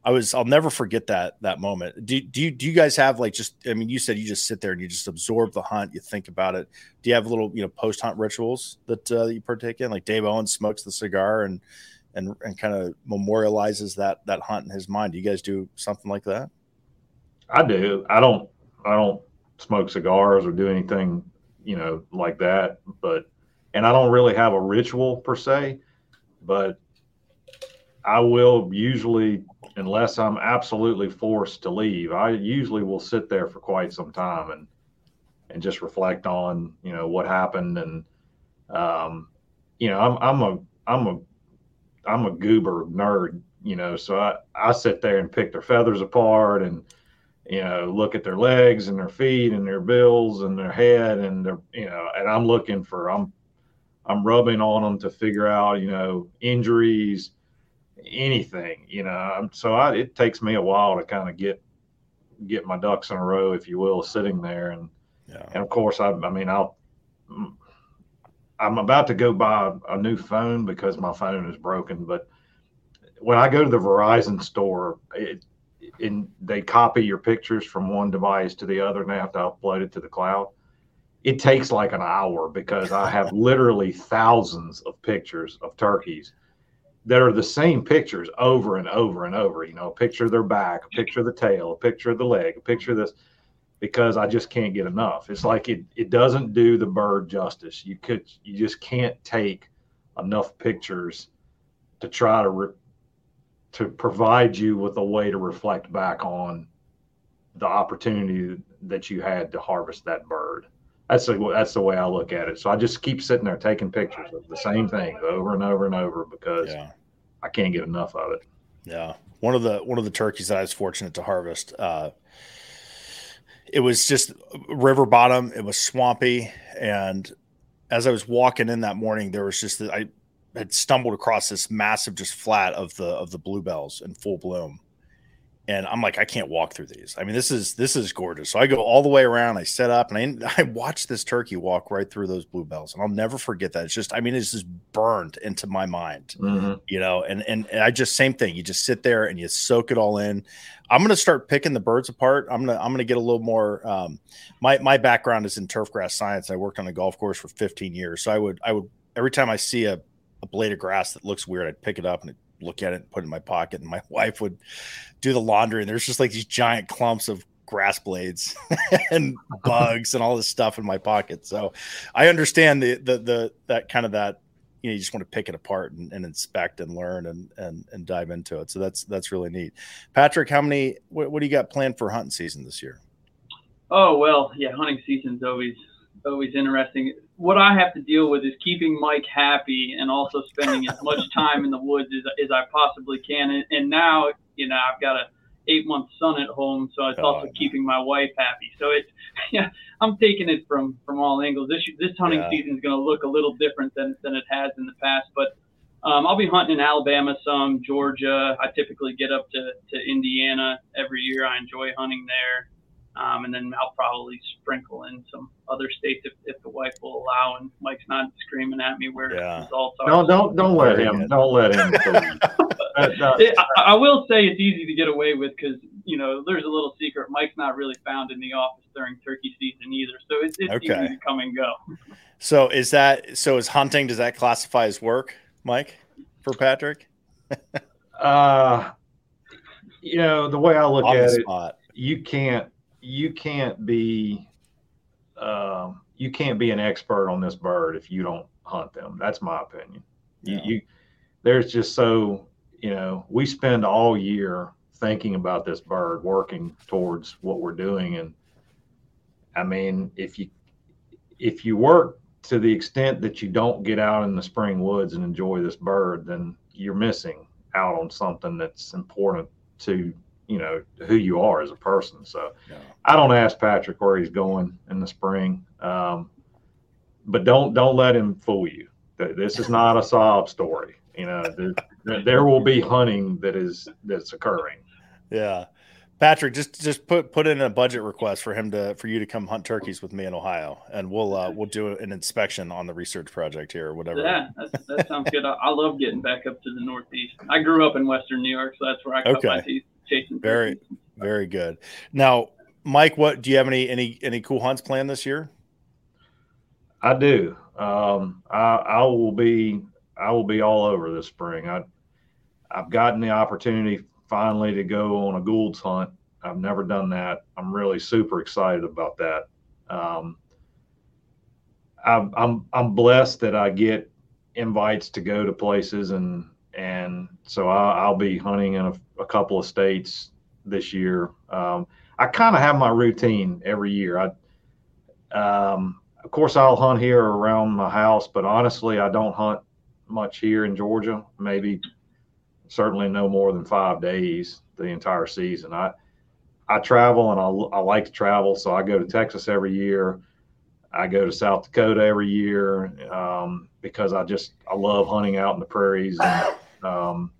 I was I'll never forget that that moment. Do do you do you guys have like just? I mean, you said you just sit there and you just absorb the hunt. You think about it. Do you have little you know post hunt rituals that uh, you partake in? Like Dave Owen smokes the cigar and and and kind of memorializes that that hunt in his mind. Do you guys do something like that? I do. I don't. I don't smoke cigars or do anything, you know, like that. But and I don't really have a ritual per se, but I will usually, unless I'm absolutely forced to leave, I usually will sit there for quite some time and and just reflect on you know what happened and um, you know I'm I'm a I'm a I'm a goober nerd, you know, so I, I sit there and pick their feathers apart and, you know, look at their legs and their feet and their bills and their head and their, you know, and I'm looking for, I'm, I'm rubbing on them to figure out, you know, injuries, anything, you know. So I, it takes me a while to kind of get, get my ducks in a row, if you will, sitting there. And, yeah. and of course, I, I mean, I'll, I'm about to go buy a new phone because my phone is broken. But when I go to the Verizon store, it, and they copy your pictures from one device to the other, and they have to upload it to the cloud. It takes like an hour because I have literally thousands of pictures of turkeys that are the same pictures over and over and over. You know, a picture of their back, a picture of the tail, a picture of the leg, a picture of this because I just can't get enough. It's like it it doesn't do the bird justice. You could you just can't take enough pictures to try to re, to provide you with a way to reflect back on the opportunity that you had to harvest that bird. That's the that's the way I look at it. So I just keep sitting there taking pictures of the same thing over and over and over because yeah. I can't get enough of it. Yeah, one of the one of the turkeys that I was fortunate to harvest. Uh, it was just river bottom. It was swampy, and as I was walking in that morning, there was just I had stumbled across this massive just flat of the of the bluebells in full bloom, and I'm like, I can't walk through these. I mean, this is this is gorgeous. So I go all the way around. I set up and I I watched this turkey walk right through those bluebells, and I'll never forget that. It's just, I mean, it's just burned into my mind, mm-hmm. you know. And, and and I just same thing. You just sit there and you soak it all in. I'm gonna start picking the birds apart. I'm gonna I'm gonna get a little more. Um, my my background is in turf grass science. I worked on a golf course for 15 years, so I would I would every time I see a a blade of grass that looks weird, I'd pick it up and look at it and put it in my pocket. And my wife would do the laundry, and there's just like these giant clumps of grass blades and bugs and all this stuff in my pocket. So I understand the the the that kind of that you know you just want to pick it apart and, and inspect and learn and and and dive into it. So that's that's really neat. Patrick, how many what, what do you got planned for hunting season this year? Oh well, yeah, hunting season's always always interesting. What I have to deal with is keeping Mike happy and also spending as much time in the woods as, as I possibly can. And, and now, you know, I've got a eight month son at home, so it's oh, also keeping my wife happy. So it's yeah, I'm taking it from from all angles. This this hunting yeah. season is going to look a little different than than it has in the past, but. Um, I'll be hunting in Alabama some, Georgia. I typically get up to, to Indiana every year. I enjoy hunting there. Um, and then I'll probably sprinkle in some other states if, if the wife will allow. And Mike's not screaming at me where yeah. results are. No, don't don't let him. Don't let him. I, I, will say it's easy to get away with because you know there's a little secret. Mike's not really found in the office during turkey season either, so it's, it's okay. easy to come and go. So is that so? Is hunting does that classify as work, Mike, for Patrick? uh, you know the way I look On at it, spot. you can't you can't be uh, you can't be an expert on this bird if you don't hunt them. That's my opinion. Yeah. You, you there's just so you know we spend all year thinking about this bird, working towards what we're doing, and I mean if you if you work to the extent that you don't get out in the spring woods and enjoy this bird, then you're missing out on something that's important to you know who you are as a person. So yeah. I don't ask Patrick where he's going in the spring, um, but don't don't let him fool you. This is not a sob story. You know, there, there will be hunting that is that's occurring. Yeah. Patrick, just just put put in a budget request for him to for you to come hunt turkeys with me in Ohio, and we'll uh, we'll do an inspection on the research project here or whatever. Yeah, that sounds good. I, I, love getting back up to the Northeast. I grew up in Western New York, so that's where I cut okay. my teeth chasing. Very, very good. Now, Mike, what do you have any any any cool hunts planned this year? I do. Um, I, I will be I will be all over this spring. I I've gotten the opportunity finally to go on a Gould's hunt. I've never done that. I'm really super excited about that. Um, I'm, I'm I'm blessed that I get invites to go to places and and so I'll, I'll be hunting in a, a, couple of states this year. Um, I kind of have my routine every year. I, um, of course, I'll hunt here around my house, but honestly, I don't hunt much here in Georgia. Maybe, certainly, no more than five days the entire season. I I travel and I, I like to travel, so I go to Texas every year. I go to South Dakota every year um, because I just I love hunting out in the prairies. And, um,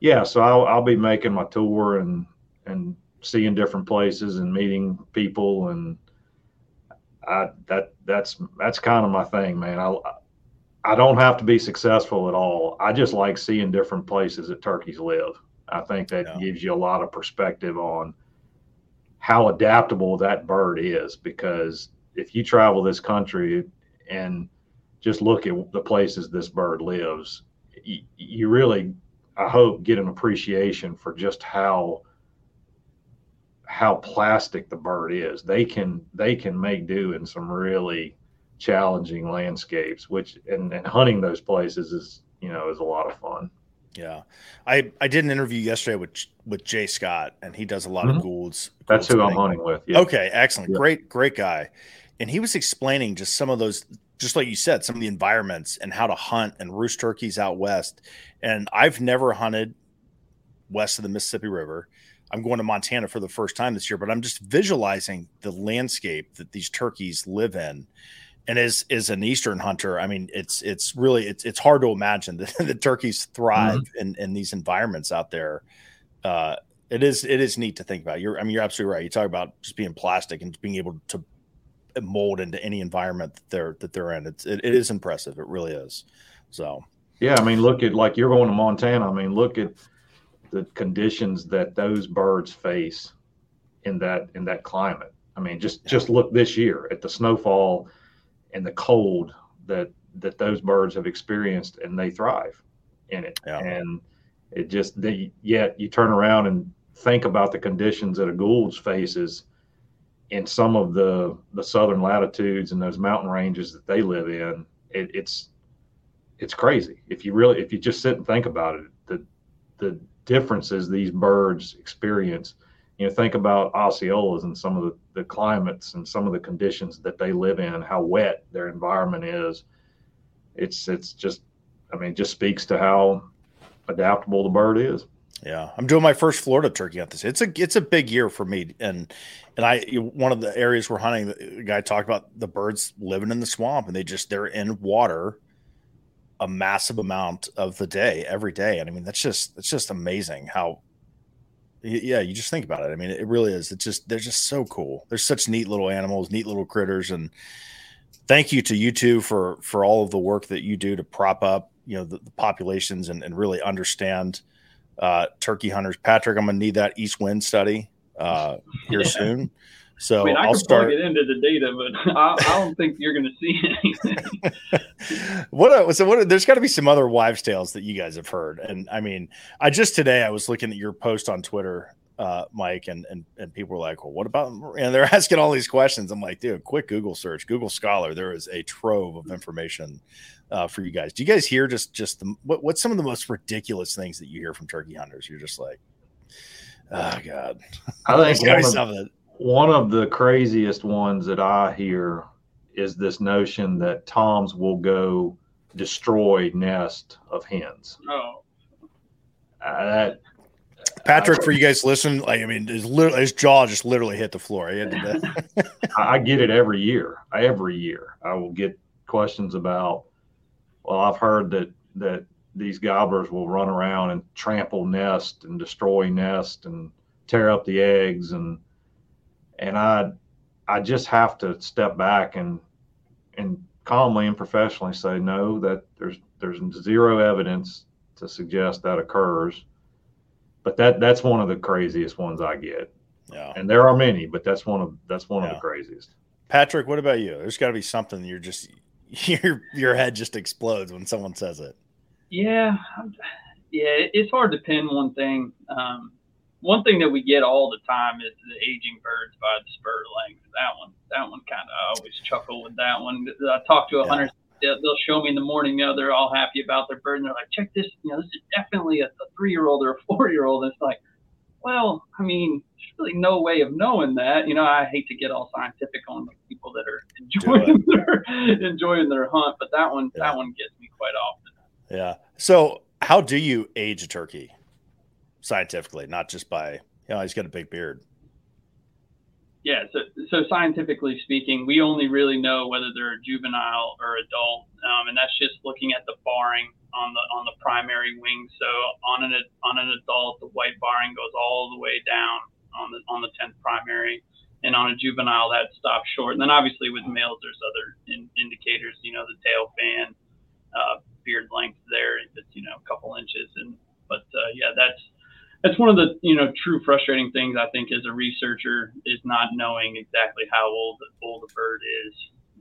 yeah, so I'll, I'll be making my tour and and seeing different places and meeting people and I that that's that's kind of my thing, man. I I don't have to be successful at all. I just like seeing different places that turkeys live. I think that yeah. gives you a lot of perspective on how adaptable that bird is because if you travel this country and just look at the places this bird lives, you, really, I hope, get an appreciation for just how how plastic the bird is. They can they can make do in some really challenging landscapes, which and, and hunting those places is you know is a lot of fun. Yeah, I I did an interview yesterday with with Jay Scott, and he does a lot mm-hmm. of Goulds. That's who I'm hunting with. Yeah. Okay, excellent, yeah. great, great guy. And he was explaining just some of those just like you said, some of the environments and how to hunt and roost turkeys out west. And I've never hunted west of the Mississippi River. I'm going to Montana for the first time this year, but I'm just visualizing the landscape that these turkeys live in. And as as an eastern hunter, I mean, it's it's really it's it's hard to imagine that the turkeys thrive mm-hmm. in in these environments out there. Uh, it is it is neat to think about. You're I mean, you're absolutely right. You talk about just being plastic and being able to mold into any environment that they're that they're in. It's it, it is impressive. It really is. So yeah, I mean, look at like you're going to Montana. I mean, look at the conditions that those birds face in that in that climate. I mean, just just look this year at the snowfall and the cold that that those birds have experienced, and they thrive in it. Yeah. And it just they, yet you turn around and think about the conditions that a Gould's faces in some of the the southern latitudes and those mountain ranges that they live in, it, it's it's crazy. If you really if you just sit and think about it, the the differences these birds experience. You know, think about Osceolas and some of the, the climates and some of the conditions that they live in, how wet their environment is. It's it's just I mean, just speaks to how adaptable the bird is. Yeah, I'm doing my first Florida turkey hunt this. It's a it's a big year for me, and and I one of the areas we're hunting. The guy talked about the birds living in the swamp, and they just they're in water a massive amount of the day every day. And I mean, that's just it's just amazing how. Yeah, you just think about it. I mean, it really is. It's just they're just so cool. They're such neat little animals, neat little critters, and thank you to you two for for all of the work that you do to prop up you know the, the populations and, and really understand uh, turkey hunters. Patrick, I'm gonna need that east wind study uh, here yeah. soon. So I mean, I will start it into the data, but I, I don't think you're going to see anything. what? A, so what? There's got to be some other wives' tales that you guys have heard, and I mean, I just today I was looking at your post on Twitter, uh, Mike, and and and people were like, "Well, what about?" And they're asking all these questions. I'm like, dude, quick Google search, Google Scholar. There is a trove of information uh, for you guys. Do you guys hear just just the, what, what's some of the most ridiculous things that you hear from turkey hunters? You're just like, oh god, I think one of, something. one of the craziest ones that I hear is this notion that toms will go destroy nest of hens. Oh, uh, that Patrick, for you guys listen, like I mean, his, his jaw just literally hit the floor. I get it every year. Every year, I will get questions about well, I've heard that that these gobblers will run around and trample nest and destroy nest and tear up the eggs. And and I I just have to step back and and calmly and professionally say no that there's there's zero evidence to suggest that occurs. But that that's one of the craziest ones I get. Yeah. And there are many but that's one of that's one yeah. of the craziest. Patrick what about you? There's got to be something you're just your your head just explodes when someone says it. Yeah, yeah, it's hard to pin one thing. Um, one thing that we get all the time is the aging birds by the spur length. That one, that one kind of I always chuckle with that one. I talk to a yeah. hunter. They'll, they'll show me in the morning. You know, they're all happy about their bird, and they're like, "Check this. You know, this is definitely a, a three-year-old or a four-year-old." And it's like, well, I mean, there's really no way of knowing that. You know, I hate to get all scientific on the people that are enjoying their enjoying their hunt, but that one yeah. that one gets me quite often. Yeah. So, how do you age a turkey scientifically, not just by you know he's got a big beard? Yeah, so, so scientifically speaking, we only really know whether they're a juvenile or adult, um, and that's just looking at the barring on the on the primary wing. So on an on an adult, the white barring goes all the way down on the on the tenth primary, and on a juvenile that stops short. And then obviously with males, there's other in, indicators. You know, the tail fan, uh, beard length there, if it's you know a couple inches. And but uh, yeah, that's that's one of the you know true frustrating things I think as a researcher is not knowing exactly how old old a bird is.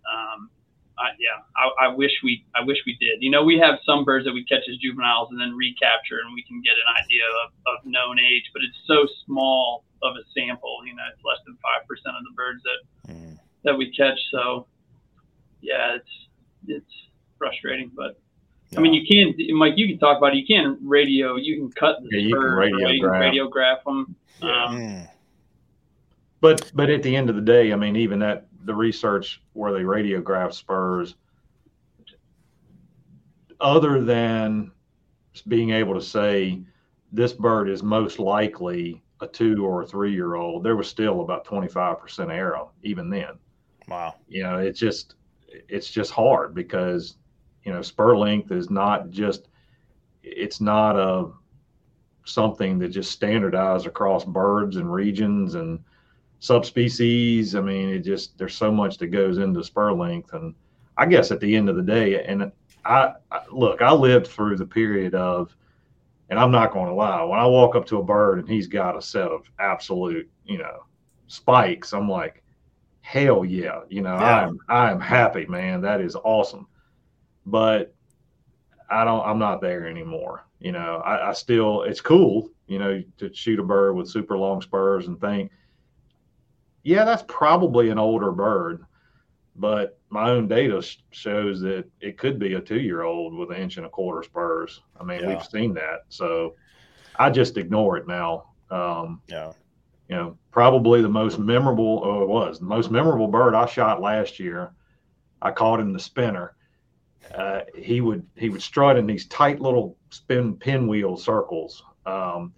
Um, I, yeah, I, I, wish we I wish we did. You know, we have some birds that we catch as juveniles and then recapture, and we can get an idea of, of known age, but it's so small of a sample. You know, it's less than five percent of the birds that mm. that we catch. So, yeah, it's it's frustrating, but I mean, you can, Mike. You can talk about it. You can radio. You can cut the yeah, spurs, you can radiograph. radiograph them. Yeah. Um, but but at the end of the day, I mean, even that the research where they radiograph spurs, other than being able to say this bird is most likely a two or a three year old, there was still about twenty five percent error even then. Wow. You know, it's just it's just hard because you know, spur length is not just it's not a something that just standardized across birds and regions and subspecies. I mean, it just there's so much that goes into spur length, and I guess at the end of the day, and I, I look, I lived through the period of, and I'm not going to lie, when I walk up to a bird and he's got a set of absolute, you know, spikes, I'm like, hell yeah, you know, yeah. I'm I am happy, man. That is awesome but I don't, I'm not there anymore. You know, I, I still, it's cool you know, to shoot a bird with super long spurs and think, yeah, that's probably an older bird, but my own data shows that it could be a two year old with an inch and a quarter spurs. I mean, yeah. we've seen that. So I just ignore it now. Um, yeah. You know, probably the most memorable, oh, it was the most memorable bird I shot last year. I caught him the spinner. Uh, he would he would strut in these tight little spin pinwheel circles, um,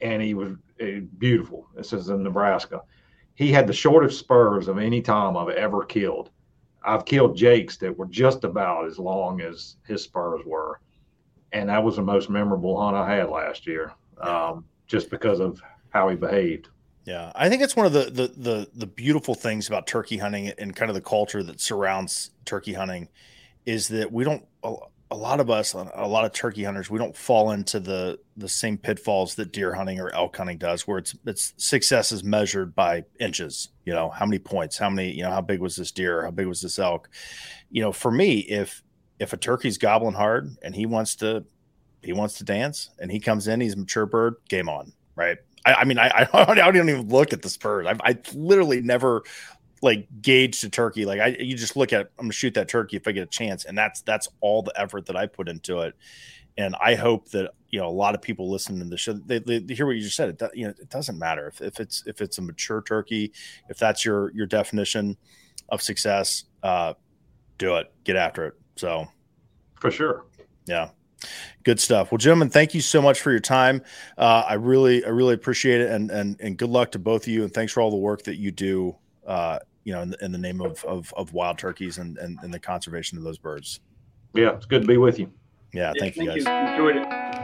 and he was uh, beautiful. This is in Nebraska. He had the shortest spurs of any tom I've ever killed. I've killed jakes that were just about as long as his spurs were, and that was the most memorable hunt I had last year, um, just because of how he behaved. Yeah, I think it's one of the, the the the beautiful things about turkey hunting and kind of the culture that surrounds turkey hunting is that we don't a lot of us a lot of turkey hunters we don't fall into the the same pitfalls that deer hunting or elk hunting does where it's it's success is measured by inches you know how many points how many you know how big was this deer how big was this elk you know for me if if a turkey's gobbling hard and he wants to he wants to dance and he comes in he's a mature bird game on right I, I mean, I, I don't even look at the spurs. I've, I literally never like gauge the turkey. Like I, you just look at, I'm gonna shoot that turkey if I get a chance, and that's that's all the effort that I put into it. And I hope that you know a lot of people listening to the show they, they, they hear what you just said. It you know it doesn't matter if, if it's if it's a mature turkey, if that's your your definition of success, uh, do it, get after it. So, for sure, yeah. Good stuff. Well, gentlemen, thank you so much for your time. Uh, I really, I really appreciate it, and and and good luck to both of you. And thanks for all the work that you do uh, you know, in the, in the name of, of, of wild turkeys and, and, and, the conservation of those birds. Yeah, it's good to be with you. Yeah, yeah thank, thank, you guys. You. Enjoyed it.